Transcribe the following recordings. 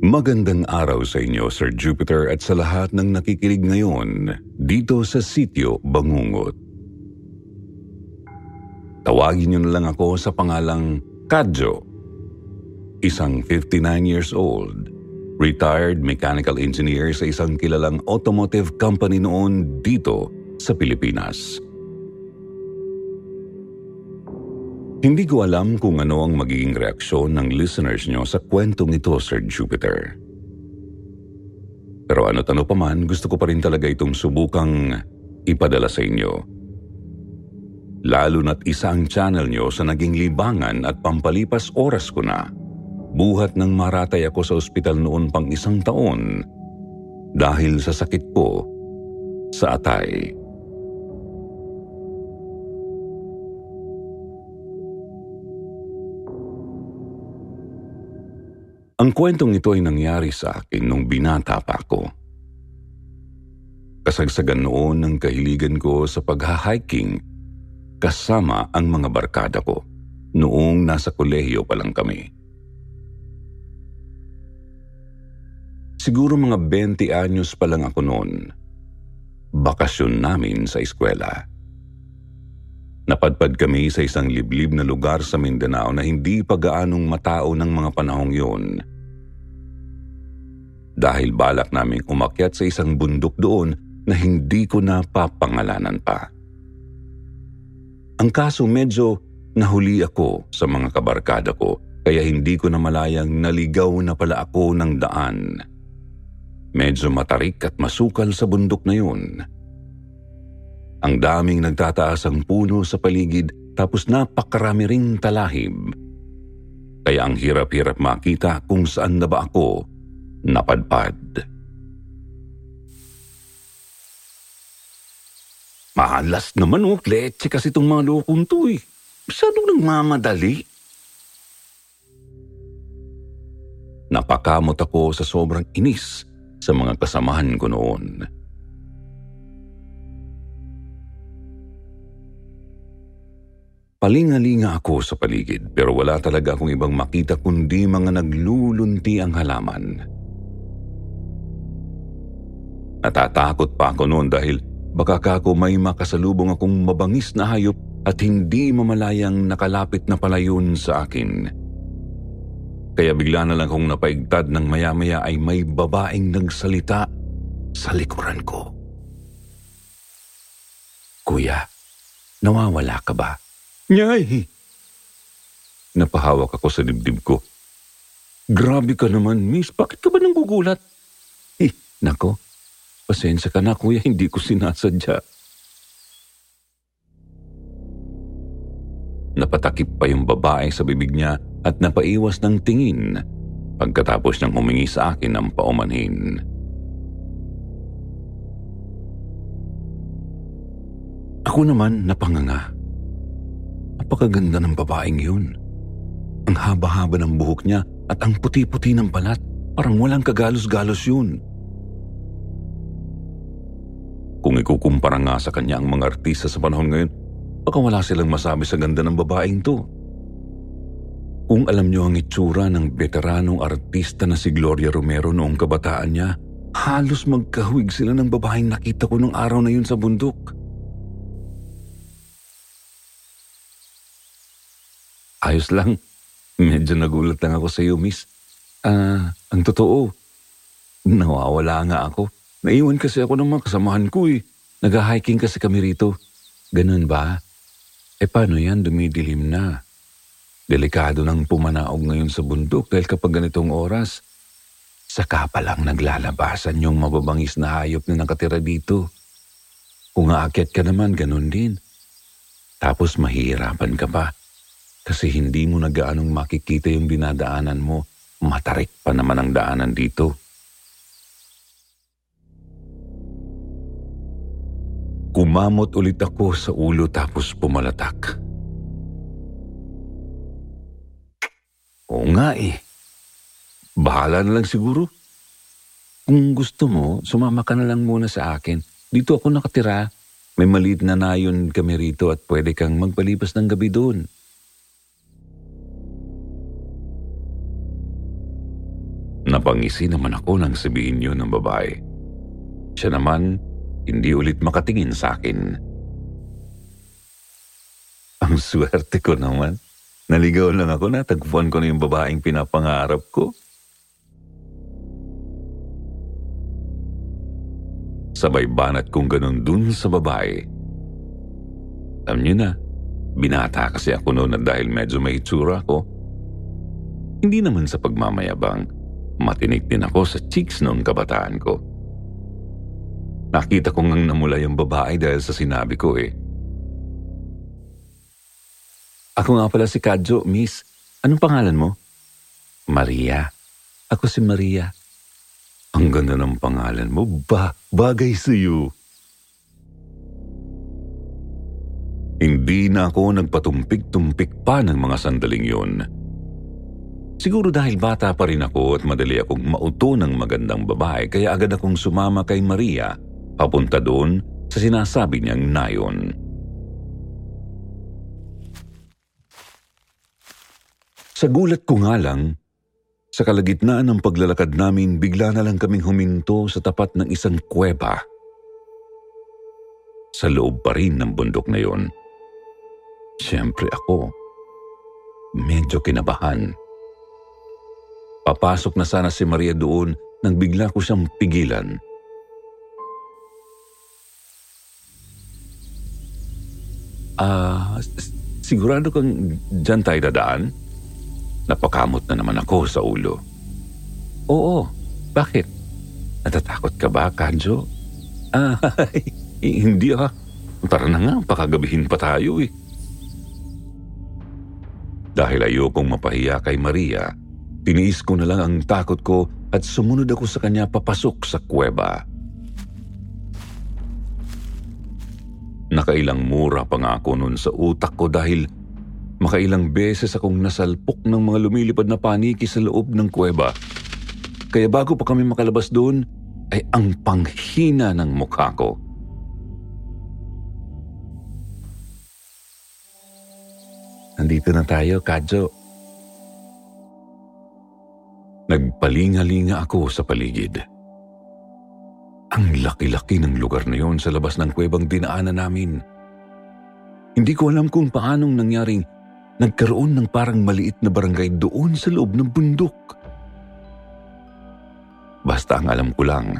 Magandang araw sa inyo, Sir Jupiter, at sa lahat ng nakikinig ngayon dito sa Sityo Bangungot. Tawagin niyo na lang ako sa pangalang Kadjo. Isang 59 years old, retired mechanical engineer sa isang kilalang automotive company noon dito sa Pilipinas. Hindi ko alam kung ano ang magiging reaksyon ng listeners nyo sa kwentong ito, Sir Jupiter. Pero ano't ano pa man, gusto ko pa rin talaga itong subukang ipadala sa inyo. Lalo na't isa ang channel nyo sa naging libangan at pampalipas oras ko na. Buhat ng maratay ako sa ospital noon pang isang taon dahil sa sakit ko sa atay. Ang kwentong ito ay nangyari sa akin nung binata pa ako. Kasagsagan noon ng kahiligan ko sa pagha-hiking kasama ang mga barkada ko noong nasa kolehiyo pa lang kami. Siguro mga 20 anyos pa lang ako noon. Bakasyon namin sa eskwela. Napadpad kami sa isang liblib na lugar sa Mindanao na hindi pa gaanong matao ng mga panahong yun dahil balak naming umakyat sa isang bundok doon na hindi ko na papangalanan pa. Ang kaso medyo nahuli ako sa mga kabarkada ko kaya hindi ko na malayang naligaw na pala ako ng daan. Medyo matarik at masukal sa bundok na yun. Ang daming nagtataas ang puno sa paligid tapos napakarami ring talahib. Kaya ang hirap-hirap makita kung saan na ba ako napadpad. Malas naman oh, kletse kasi itong mga lokong to eh. Masyadong nagmamadali. Napakamot ako sa sobrang inis sa mga kasamahan ko noon. Palingalinga ako sa paligid pero wala talaga akong ibang makita kundi mga naglulunti ang halaman. Natatakot pa ako noon dahil baka kako may makasalubong akong mabangis na hayop at hindi mamalayang nakalapit na pala yun sa akin. Kaya bigla na lang akong napaigtad ng maya-maya ay may babaeng nagsalita sa likuran ko. Kuya, nawawala ka ba? Nyay! Napahawak ako sa dibdib ko. Grabe ka naman, miss. Bakit ka ba nang gugulat? Eh, nako, Pasensya ka na kuya, hindi ko sinasadya. Napatakip pa yung babae sa bibig niya at napaiwas ng tingin pagkatapos niyang humingi sa akin ng paumanhin. Ako naman napanganga. Napakaganda ng babaeng yun. Ang haba-haba ng buhok niya at ang puti-puti ng balat. Parang walang kagalos-galos yun. Kung ikukumpara nga sa kanya ang mga artista sa panahon ngayon, baka wala silang masabi sa ganda ng babaeng to. Kung alam niyo ang itsura ng veteranong artista na si Gloria Romero noong kabataan niya, halos magkahawig sila ng babaeng nakita ko nung araw na yun sa bundok. Ayos lang. Medyo nagulat lang ako sa iyo, miss. Ah, ang totoo, nawawala nga ako. Naiwan kasi ako ng mga kasamahan ko eh. Nag-hiking kasi kami rito. Ganun ba? Eh paano yan dumidilim na? Delikado nang pumanaog ngayon sa bundok dahil kapag ganitong oras, saka pa lang naglalabasan yung mababangis na hayop na nakatira dito. Kung aakyat ka naman, ganun din. Tapos mahihirapan ka pa. Kasi hindi mo na gaanong makikita yung dinadaanan mo. Matarik pa naman ang daanan dito. Kumamot ulit ako sa ulo tapos pumalatak. Oo nga eh. Bahala na lang siguro. Kung gusto mo, sumama ka na lang muna sa akin. Dito ako nakatira. May maliit na nayon kami rito at pwede kang magpalipas ng gabi doon. Napangisi naman ako nang sabihin yun ng babae. Siya naman, hindi ulit makatingin sa akin. Ang swerte ko naman. Naligaw lang ako na tagpuan ko na yung babaeng pinapangarap ko. Sabay banat kong ganun dun sa babae. Alam niyo na, binata kasi ako noon at dahil medyo may itsura ko. Hindi naman sa pagmamayabang, matinik din ako sa cheeks noong kabataan ko. Nakita ko ngang namula yung babae dahil sa sinabi ko eh. Ako nga pala si Kadjo, miss. Anong pangalan mo? Maria. Ako si Maria. Ang ganda ng pangalan mo. Ba, bagay sa iyo. Hindi na ako nagpatumpik-tumpik pa ng mga sandaling yun. Siguro dahil bata pa rin ako at madali akong mauto ng magandang babae kaya agad akong sumama kay Maria papunta doon sa sinasabi niyang nayon. Sa gulat ko nga lang, sa kalagitnaan ng paglalakad namin, bigla na lang kaming huminto sa tapat ng isang kuweba. Sa loob pa rin ng bundok na yon. Siyempre ako, medyo kinabahan. Papasok na sana si Maria doon nang bigla ko siyang pigilan. Ah, sigurado kang dyan tayo dadaan? Napakamot na naman ako sa ulo. Oo, bakit? Natatakot ka ba, Kanjo? Ah, hindi ah. Tara na nga, pakagabihin pa tayo eh. Dahil ayokong mapahiya kay Maria, tiniis ko na lang ang takot ko at sumunod ako sa kanya papasok sa kuweba. Nakailang mura pa nga ako noon sa utak ko dahil makailang beses akong nasalpok ng mga lumilipad na paniki sa loob ng kuweba. Kaya bago pa kami makalabas doon, ay ang panghina ng mukha ko. Nandito na tayo, Kadjo. Nagpalingalinga ako sa paligid. Ang laki-laki ng lugar na yon sa labas ng kuwebang dinaanan namin. Hindi ko alam kung paanong nangyaring nagkaroon ng parang maliit na barangay doon sa loob ng bundok. Basta ang alam ko lang,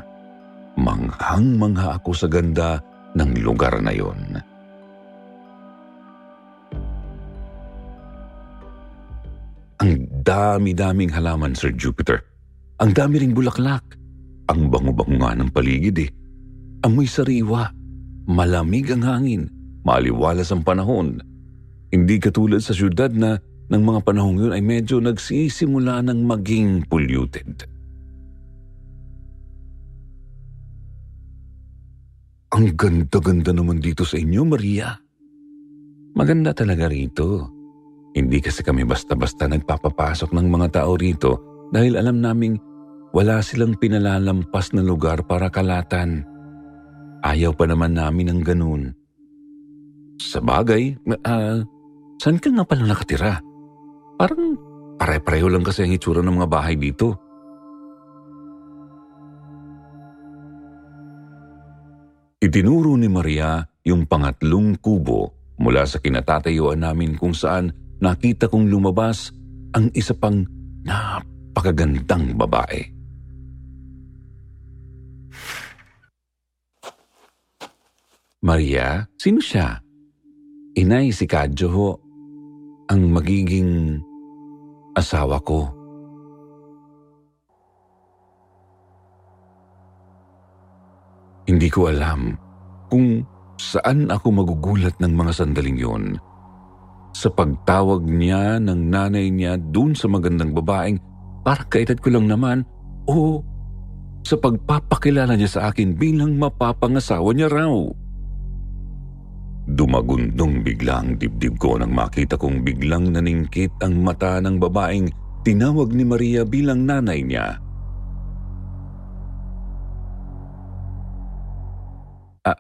manghang-mangha ako sa ganda ng lugar na yon. Dami-daming halaman, Sir Jupiter. Ang dami ring bulaklak. Ang bango-bango nga ng paligid eh. Amoy sariwa, malamig ang hangin, maliwalas ang panahon. Hindi katulad sa syudad na ng mga panahong yun ay medyo nagsisimula ng maging polluted. Ang ganda-ganda naman dito sa inyo, Maria. Maganda talaga rito. Hindi kasi kami basta-basta nagpapapasok ng mga tao rito dahil alam naming wala silang pinalalampas na lugar para kalatan. Ayaw pa naman namin ng ganun. Sa bagay, uh, saan ka nga pala nakatira? Parang pare-pareho lang kasi ang itsura ng mga bahay dito. Itinuro ni Maria yung pangatlong kubo mula sa kinatatayuan namin kung saan nakita kong lumabas ang isa pang napakagandang babae. Maria, sino siya? Inay si Kadyo ho, ang magiging asawa ko. Hindi ko alam kung saan ako magugulat ng mga sandaling yon. Sa pagtawag niya ng nanay niya dun sa magandang babaeng para kaedad ko lang naman o sa pagpapakilala niya sa akin bilang mapapangasawa niya raw. Dumagundong bigla ang dibdib ko nang makita kong biglang naningkit ang mata ng babaeng tinawag ni Maria bilang nanay niya. A,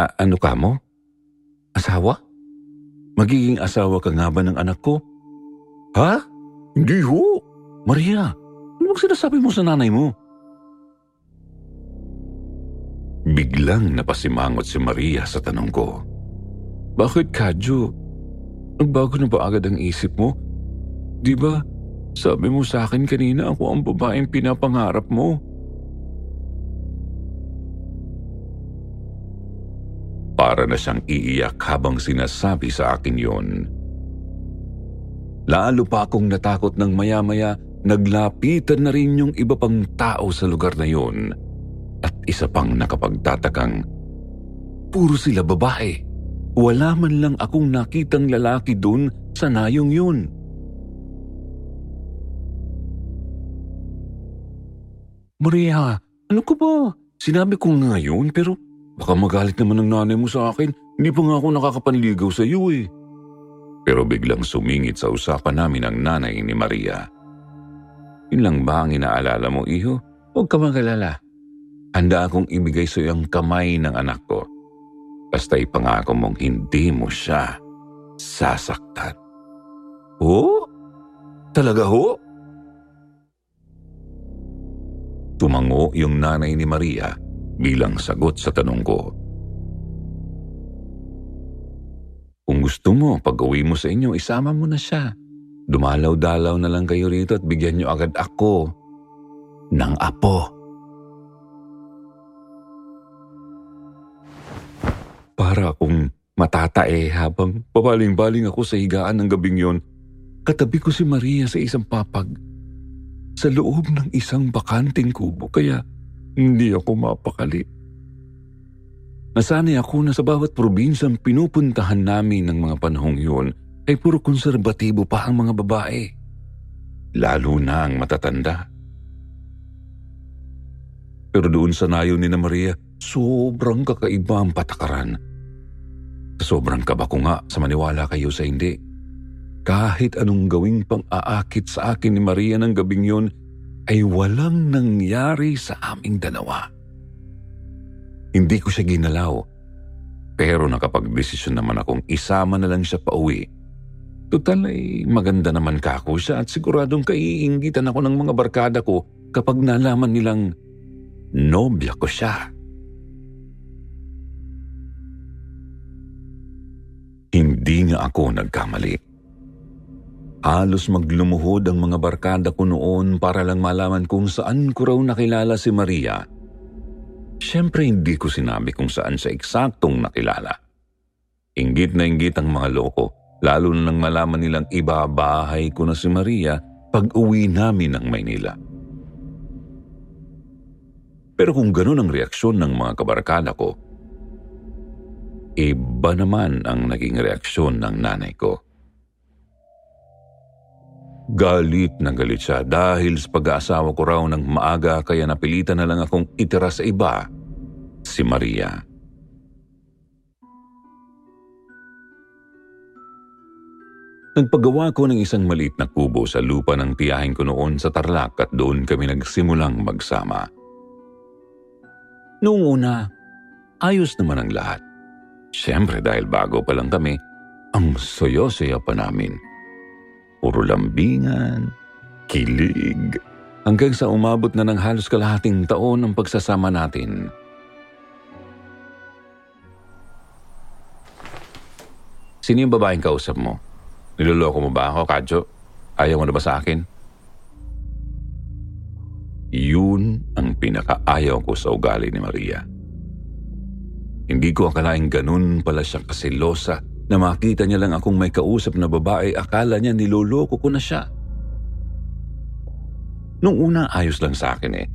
a ano ka mo? Asawa? Magiging asawa ka nga ba ng anak ko? Ha? Hindi ho. Maria, ano bang sinasabi mo sa nanay mo? Biglang napasimangot si Maria sa tanong ko. Bakit, Kadyo? Nagbago na ba agad ang isip mo? Di ba, sabi mo sa akin kanina ako ang babaeng pinapangarap mo. Para na siyang iiyak habang sinasabi sa akin yon. Lalo pa akong natakot ng maya-maya naglapitan na rin yung iba pang tao sa lugar na yon. At isa pang nakapagtatakang, puro sila babae. Wala man lang akong nakitang lalaki doon sa nayong yun. Maria, ano ko ba? Sinabi ko nga yun pero baka magalit naman ng nanay mo sa akin. Hindi pa nga ako nakakapanligaw sa iyo eh. Pero biglang sumingit sa usapan namin ang nanay ni Maria. Yun lang ba ang inaalala mo, iho? Huwag ka magalala. Handa akong ibigay sa iyo ang kamay ng anak ko Basta ipangako mong hindi mo siya sasaktan. Oh? Talaga ho? Tumango yung nanay ni Maria bilang sagot sa tanong ko. Kung gusto mo, pag uwi mo sa inyo, isama mo na siya. Dumalaw-dalaw na lang kayo rito at bigyan niyo agad ako ng apo. Para akong matatae habang pabaling-baling ako sa higaan ng gabing yon. Katabi ko si Maria sa isang papag sa loob ng isang bakanting kubo kaya hindi ako mapakali. Nasanay ako na sa bawat probinsyang pinupuntahan namin ng mga panahong yun ay puro konserbatibo pa ang mga babae. Lalo na ang matatanda. Pero doon sa nayo ni na Maria, sobrang kakaiba ang patakaran. Sobrang kaba ko nga sa maniwala kayo sa hindi. Kahit anong gawing pang-aakit sa akin ni Maria ng gabing yun, ay walang nangyari sa aming dalawa. Hindi ko siya ginalaw, pero nakapag-desisyon naman akong isama na lang siya pa uwi. Total ay maganda naman ka ako siya at siguradong kaiingitan ako ng mga barkada ko kapag nalaman nilang nobya ko siya. Hindi nga ako nagkamali. Halos maglumuhod ang mga barkada ko noon para lang malaman kung saan ko raw nakilala si Maria. Siyempre hindi ko sinabi kung saan siya eksaktong nakilala. Ingit na inggit ang mga loko, lalo na nang malaman nilang ibabahay ko na si Maria pag uwi namin ng Maynila. Pero kung ganun ang reaksyon ng mga kabarkada ko, Iba naman ang naging reaksyon ng nanay ko. Galit na galit siya dahil sa pag-aasawa ko raw ng maaga kaya napilitan na lang akong itira sa iba, si Maria. Nagpagawa ko ng isang maliit na kubo sa lupa ng tiyahin ko noon sa Tarlac at doon kami nagsimulang magsama. Noong una, ayos naman ang lahat. Siyempre dahil bago pa lang kami, ang soyo-soyo pa namin. Puro lambingan, kilig, hanggang sa umabot na ng halos kalahating taon ang pagsasama natin. Sino yung babaeng kausap mo? Niloloko mo ba ako, Kadyo? Ayaw mo na ba sa akin? Yun ang pinakaayaw ko sa ugali ni Maria. Hindi ko akalaing ganun pala siya kasilosa na makita niya lang akong may kausap na babae akala niya niloloko ko na siya. Nung una ayos lang sa akin eh.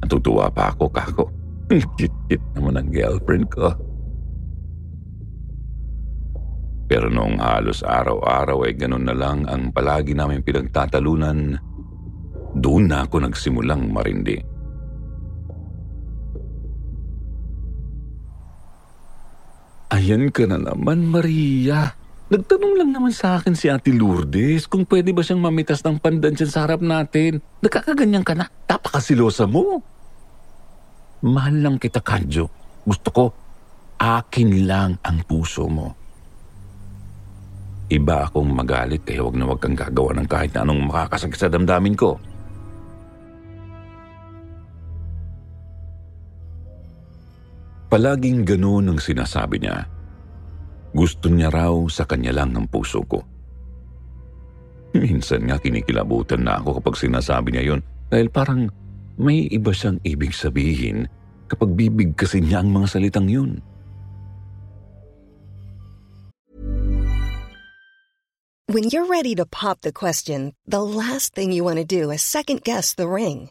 Natutuwa pa ako kako. Kit-kit naman ang girlfriend ko. Pero noong halos araw-araw ay ganun na lang ang palagi namin pinagtatalunan, doon na ako nagsimulang marindi. Ayan ka na naman, Maria. Nagtanong lang naman sa akin si Ate Lourdes kung pwede ba siyang mamitas ng pandan sa harap natin. Nagkakaganyan ka na. Tapakasilosa mo. Mahal lang kita, Kadyo. Gusto ko, akin lang ang puso mo. Iba akong magalit kaya wag na wag kang gagawa ng kahit na anong makakasakit sa damdamin ko. Palaging ganoon ang sinasabi niya. Gusto niya raw sa kanya lang ang puso ko. Minsan nga kinikilabutan na ako kapag sinasabi niya yon dahil parang may iba siyang ibig sabihin kapag bibig kasi niya ang mga salitang yun. When you're ready to pop the question, the last thing you want to do is second guess the ring.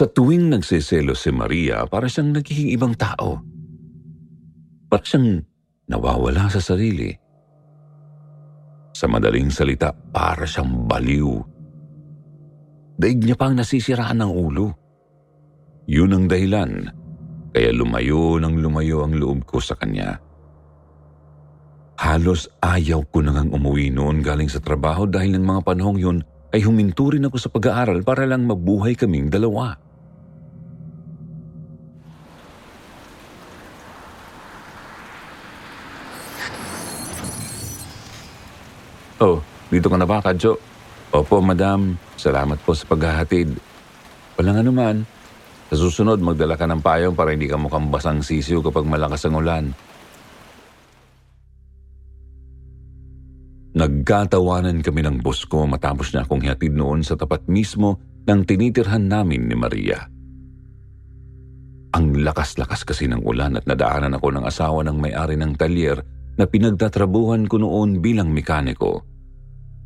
Sa tuwing nagsiselo si Maria, para siyang nagiging ibang tao. Para siyang nawawala sa sarili. Sa madaling salita, para siyang baliw. Daig niya pang nasisiraan ng ulo. Yun ang dahilan, kaya lumayo ng lumayo ang loob ko sa kanya. Halos ayaw ko nang umuwi noon galing sa trabaho dahil ng mga panahong yun ay huminto rin ako sa pag-aaral para lang mabuhay kaming dalawa. Oh, dito ka na ba, Kadyo? Opo, madam. Salamat po sa paghahatid. Walang anuman. Sa susunod, magdala ka ng payong para hindi ka mukhang basang sisiw kapag malakas ang ulan. Nagkatawanan kami ng boss ko matapos niya akong hihatid noon sa tapat mismo ng tinitirhan namin ni Maria. Ang lakas-lakas kasi ng ulan at nadaanan ako ng asawa ng may-ari ng talyer na pinagtatrabuhan ko noon bilang mekaniko.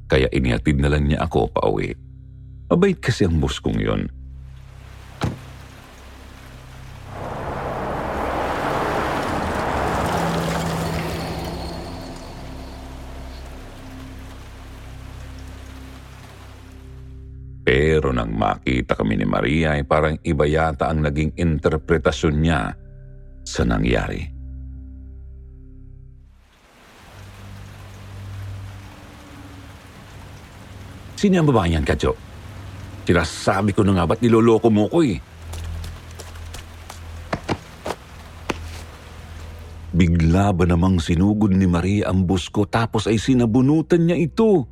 Kaya inihatid na lang niya ako pauwi. Mabait kasi ang boss kong yun. Pero nang makita kami ni Maria ay parang iba yata ang naging interpretasyon niya sa nangyari. Sino ang babae yan, Kadyo? Sinasabi ko na nga ba't niloloko mo ko eh? Bigla ba namang sinugod ni Maria ang bus ko tapos ay sinabunutan niya ito?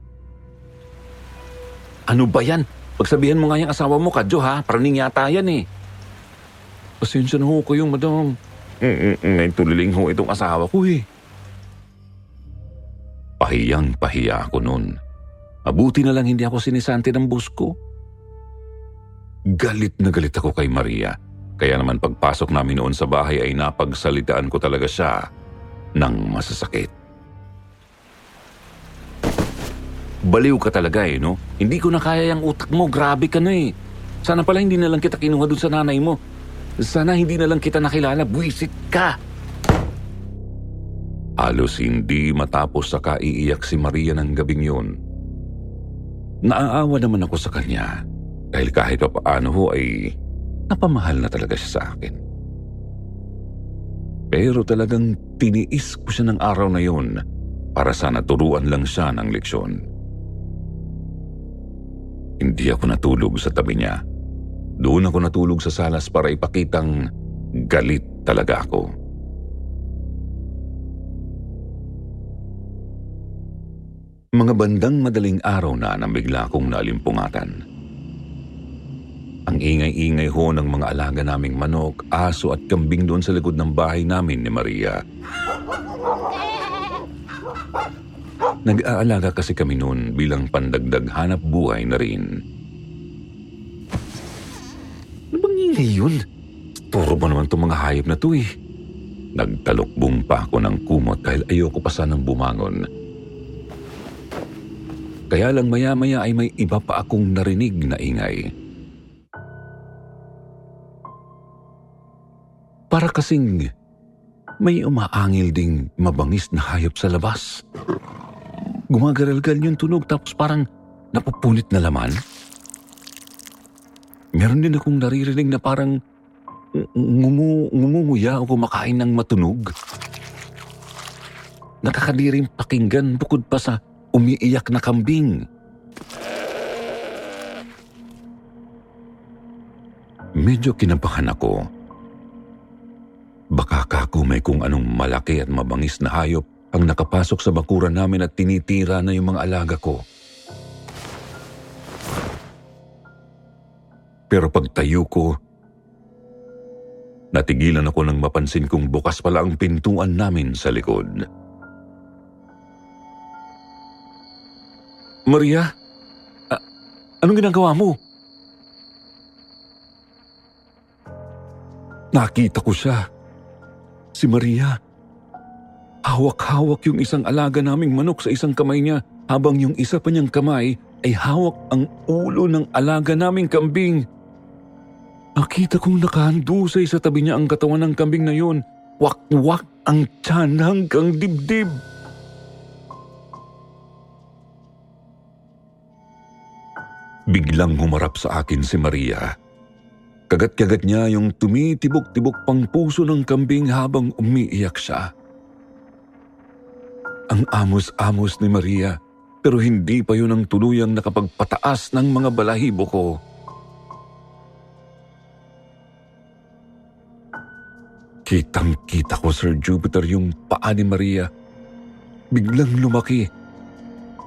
Ano ba yan? Pagsabihan mo nga yung asawa mo, Kadyo ha? Praning yata yan eh. Pasensya na ho kayong madam. Mm-mm, tuliling ho itong asawa ko eh. Pahiyang pahiya ako noon. Mabuti na lang hindi ako sinisante ng bus ko. Galit na galit ako kay Maria. Kaya naman pagpasok namin noon sa bahay ay napagsalitaan ko talaga siya ng masasakit. Baliw ka talaga eh, no? Hindi ko na kaya yung utak mo. Grabe ka na eh. Sana pala hindi na lang kita kinuha dun sa nanay mo. Sana hindi na lang kita nakilala. Buisit ka! Halos hindi matapos sa kaiiyak si Maria ng gabing yun. Naaawa naman ako sa kanya dahil kahit pa paano ho ay napamahal na talaga siya sa akin. Pero talagang tiniis ko siya ng araw na yun para sana turuan lang siya ng leksyon. Hindi ako natulog sa tabi niya. Doon ako natulog sa salas para ipakitang galit talaga ako. Mga bandang madaling araw na nang bigla akong naalimpungatan. Ang ingay-ingay ho ng mga alaga naming manok, aso at kambing doon sa likod ng bahay namin ni Maria. Nag-aalaga kasi kami noon bilang pandagdag hanap buhay na rin. Ano bang ingay yun? Turo mo naman itong mga hayop na to eh. Nagtalokbong pa ako ng kumot dahil ayoko pa sanang bumangon. Kaya lang maya-maya ay may iba pa akong narinig na ingay. Para kasing may umaangil ding mabangis na hayop sa labas. Gumagaralgal yung tunog tapos parang napupunit na laman. Meron din akong naririnig na parang ngumu, ngumunguya o kumakain ng matunog. Nakakadiring pakinggan bukod pa sa umiiyak na kambing. Medyo kinabahan ako Baka kakumay kung anong malaki at mabangis na hayop ang nakapasok sa bakuran namin at tinitira na yung mga alaga ko. Pero pagtayo ko, natigilan ako nang mapansin kong bukas pala ang pintuan namin sa likod. Maria? A- anong ginagawa mo? Nakita ko siya. Si Maria. Hawak-hawak yung isang alaga naming manok sa isang kamay niya habang yung isa pa niyang kamay ay hawak ang ulo ng alaga naming kambing. Nakita kong nakahandusay sa tabi niya ang katawan ng kambing na yun. Wak-wak ang tiyan hanggang dibdib. Biglang humarap sa akin si Maria. Kagat-kagat niya yung tumitibok-tibok pang puso ng kambing habang umiiyak siya. Ang amos-amos ni Maria pero hindi pa yun ang tuluyang nakapagpataas ng mga balahibo ko. Kitang-kita ko, Sir Jupiter, yung paa ni Maria. Biglang lumaki.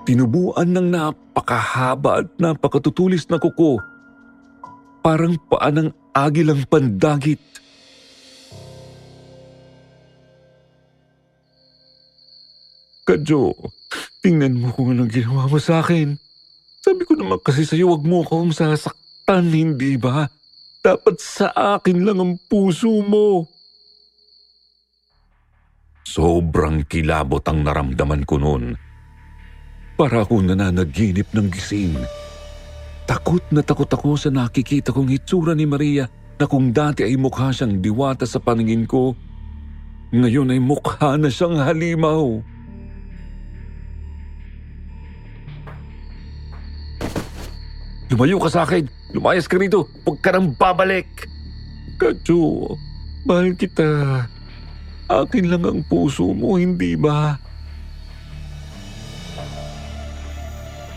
Tinubuan ng napakahaba at napakatutulis na kuko parang paa ng agilang pandagit. Kadyo, tingnan mo kung anong ginawa mo sa akin. Sabi ko naman kasi sa'yo, wag mo akong sasaktan, hindi ba? Dapat sa akin lang ang puso mo. Sobrang kilabot ang naramdaman ko noon. Para akong nananaginip ng gising. Takot na takot ako sa nakikita kong hitsura ni Maria na kung dati ay mukha siyang diwata sa paningin ko, ngayon ay mukha na siyang halimaw. Lumayo ka sa akin! Lumayas ka rito! Huwag ka nang babalik! Kadyo, mahal kita. Akin lang ang puso mo, hindi ba?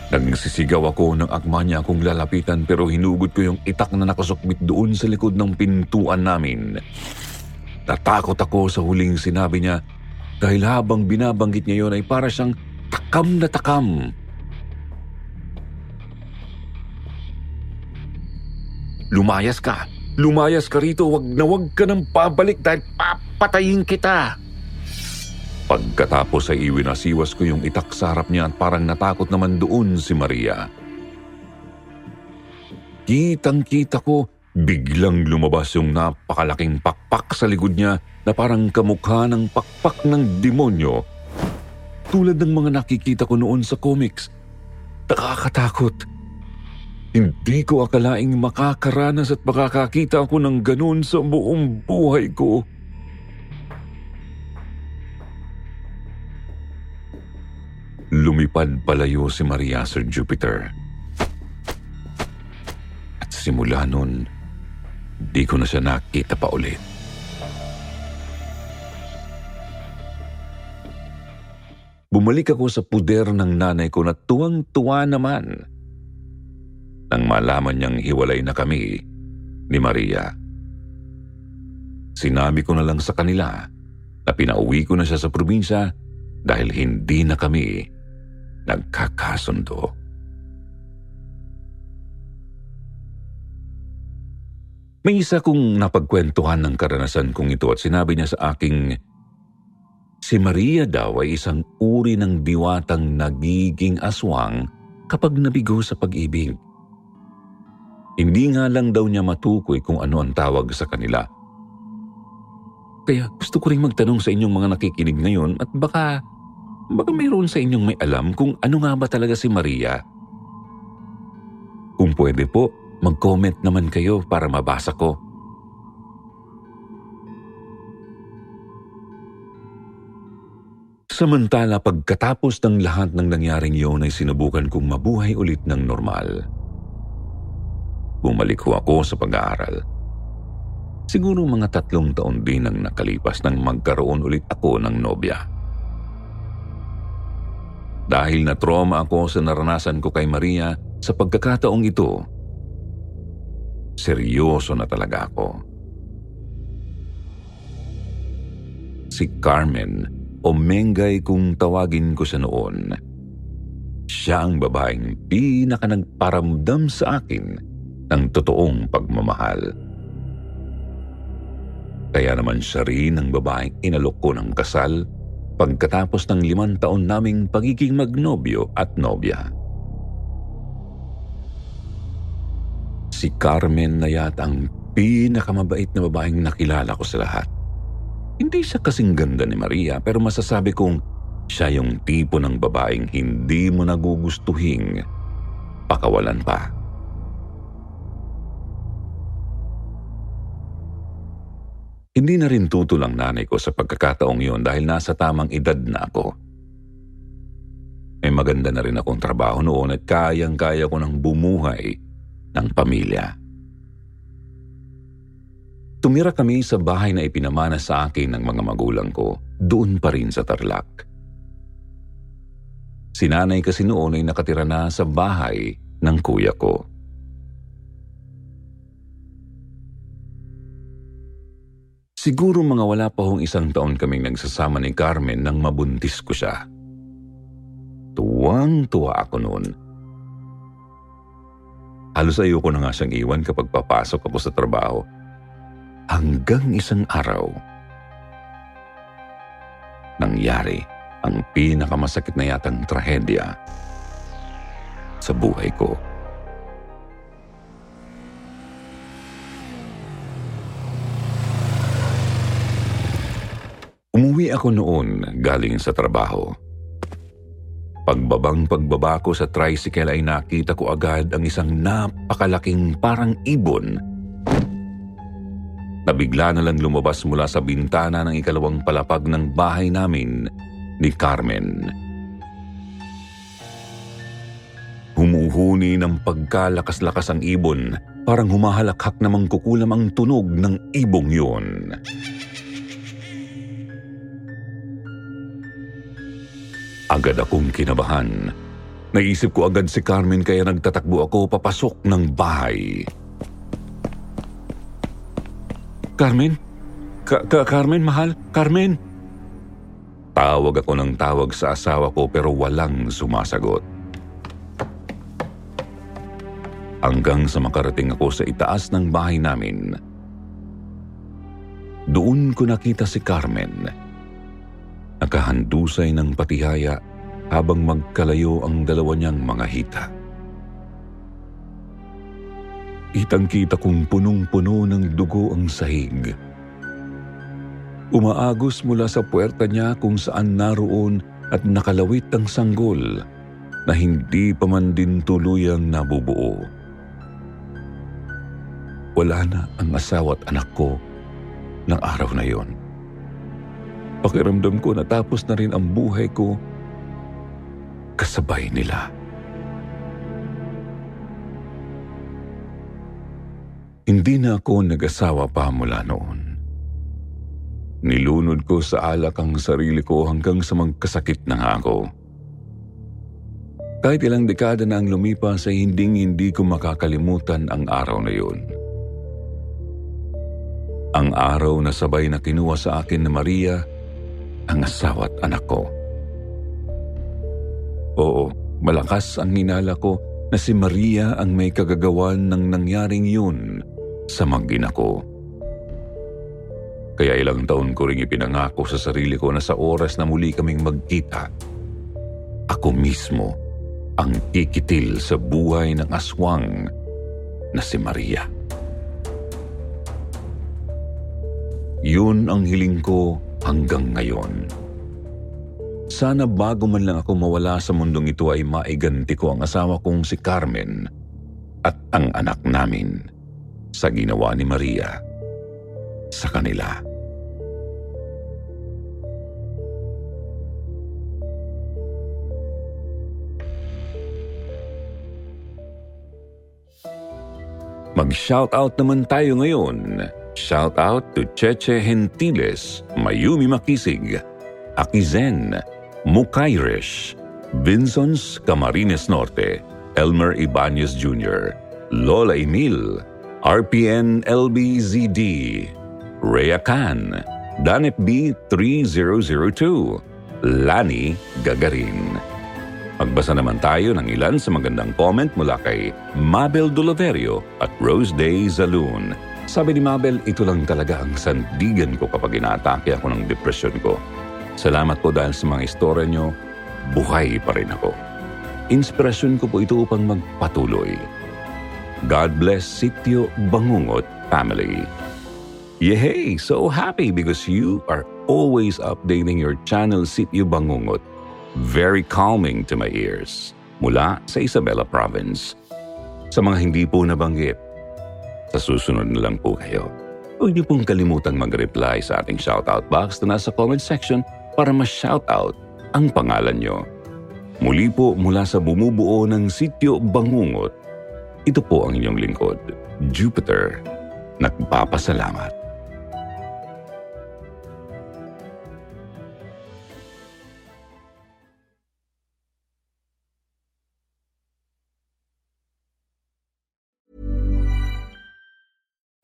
Nagsisigaw ako ng akma niya akong lalapitan pero hinugod ko yung itak na nakasukbit doon sa likod ng pintuan namin. Natakot ako sa huling sinabi niya dahil habang binabanggit niya yon ay para siyang takam na takam. Lumayas ka! Lumayas ka rito! Wag na wag ka nang pabalik dahil papatayin kita! Pagkatapos ay iwinasiwas ko yung itak sa harap niya at parang natakot naman doon si Maria. Kitang-kita ko, biglang lumabas yung napakalaking pakpak sa likod niya na parang kamukha ng pakpak ng demonyo. Tulad ng mga nakikita ko noon sa comics. Nakakatakot. Hindi ko akalaing makakaranas at makakakita ako ng ganun sa buong buhay ko. Lumipad palayo si Maria Sir Jupiter. At simula nun, di ko na siya nakita pa ulit. Bumalik ako sa puder ng nanay ko na tuwang-tuwa naman. Nang malaman niyang hiwalay na kami ni Maria. Sinabi ko na lang sa kanila na pinauwi ko na siya sa probinsya dahil hindi na kami nagkakasundo. May isa kong napagkwentuhan ng karanasan kong ito at sinabi niya sa aking si Maria daw ay isang uri ng diwatang nagiging aswang kapag nabigo sa pag-ibig. Hindi nga lang daw niya matukoy kung ano ang tawag sa kanila. Kaya gusto ko rin magtanong sa inyong mga nakikinig ngayon at baka, baka mayroon sa inyong may alam kung ano nga ba talaga si Maria. Kung pwede po, Mag-comment naman kayo para mabasa ko. Samantala pagkatapos ng lahat ng nangyaring yun ay sinubukan kong mabuhay ulit ng normal. Bumalik ho ako sa pag-aaral. Siguro mga tatlong taon din ang nakalipas nang magkaroon ulit ako ng nobya. Dahil na trauma ako sa naranasan ko kay Maria sa pagkakataong ito, seryoso na talaga ako. Si Carmen o Mengay kung tawagin ko siya noon. Siya ang babaeng pinaka nagparamdam sa akin ng totoong pagmamahal. Kaya naman siya rin ang babaeng inalok ko ng kasal pagkatapos ng limang taon naming pagiging magnobyo at nobya. Si Carmen na yata ang pinakamabait na babaeng nakilala ko sa lahat. Hindi siya kasing ganda ni Maria pero masasabi kong siya yung tipo ng babaeng hindi mo nagugustuhing pakawalan pa. Hindi na rin tutulang nanay ko sa pagkakataong yon dahil nasa tamang edad na ako. May maganda na rin akong trabaho noon at kayang-kaya ko ng bumuhay ng pamilya. Tumira kami sa bahay na ipinamana sa akin ng mga magulang ko, doon pa rin sa Tarlac. Si nanay kasi noon ay nakatira na sa bahay ng kuya ko. Siguro mga wala pa hong isang taon kaming nagsasama ni Carmen nang mabuntis ko siya. Tuwang-tuwa ako noon Halos ayoko na nga siyang iwan kapag papasok ako sa trabaho. Hanggang isang araw, nangyari ang pinakamasakit na yatang trahedya sa buhay ko. Ako noon galing sa trabaho. Pagbabang pagbaba ko sa tricycle ay nakita ko agad ang isang napakalaking parang ibon na bigla na lang lumabas mula sa bintana ng ikalawang palapag ng bahay namin ni Carmen. Humuhuni ng pagkalakas-lakas ang ibon, parang humahalakhak namang kukulam ang tunog ng ibong yun. Agad akong kinabahan. Naisip ko agad si Carmen kaya nagtatakbo ako papasok ng bahay. Carmen? Ka -ka Carmen, mahal? Carmen? Tawag ako ng tawag sa asawa ko pero walang sumasagot. Hanggang sa makarating ako sa itaas ng bahay namin. Doon ko nakita si Carmen. Carmen Nakahandusay ng patihaya habang magkalayo ang dalawa niyang mga hita. Kitang-kita kong punong-puno ng dugo ang sahig. Umaagos mula sa puwerta niya kung saan naroon at nakalawit ang sanggol na hindi pa man din tuluyang nabubuo. Wala na ang asawa at anak ko ng araw na yon. Pakiramdam ko natapos na rin ang buhay ko kasabay nila. Hindi na ako nag-asawa pa mula noon. Nilunod ko sa alak ang sarili ko hanggang sa magkasakit na nga ako. Kahit ilang dekada na ang lumipas ay hinding hindi ko makakalimutan ang araw na yun. Ang araw na sabay na kinuha sa akin na Maria, ang asawa't anak ko. Oo, malakas ang hinala ko na si Maria ang may kagagawan ng nangyaring yun sa mag-ina ko. Kaya ilang taon ko ring ipinangako sa sarili ko na sa oras na muli kaming magkita, ako mismo ang kikitil sa buhay ng aswang na si Maria. Yun ang hiling ko hanggang ngayon. Sana bago man lang ako mawala sa mundong ito ay maiganti ko ang asawa kong si Carmen at ang anak namin sa ginawa ni Maria sa kanila. Mag-shoutout naman tayo ngayon. Shoutout to Cheche Gentiles, Mayumi Makisig, Akizen, Mukairish, Vinsons Camarines Norte, Elmer Ibanez Jr., Lola Emil, RPN LBZD, Rhea Khan, Danet B 3002, Lani Gagarin. Magbasa naman tayo ng ilan sa magandang comment mula kay Mabel Dulaverio at Rose Day Zaloon. Sabi ni Mabel, ito lang talaga ang sandigan ko kapag inaatake ako ng depresyon ko. Salamat po dahil sa mga istorya nyo, buhay pa rin ako. Inspirasyon ko po ito upang magpatuloy. God bless Sitio Bangungot family. Yehey! So happy because you are always updating your channel Sitio Bangungot very calming to my ears mula sa Isabela Province. Sa mga hindi po nabanggit, sa susunod na lang po kayo. Huwag niyo pong kalimutang mag-reply sa ating shoutout box na nasa comment section para ma-shoutout ang pangalan niyo. Muli po mula sa bumubuo ng sityo Bangungot, ito po ang inyong lingkod, Jupiter. Nagpapasalamat.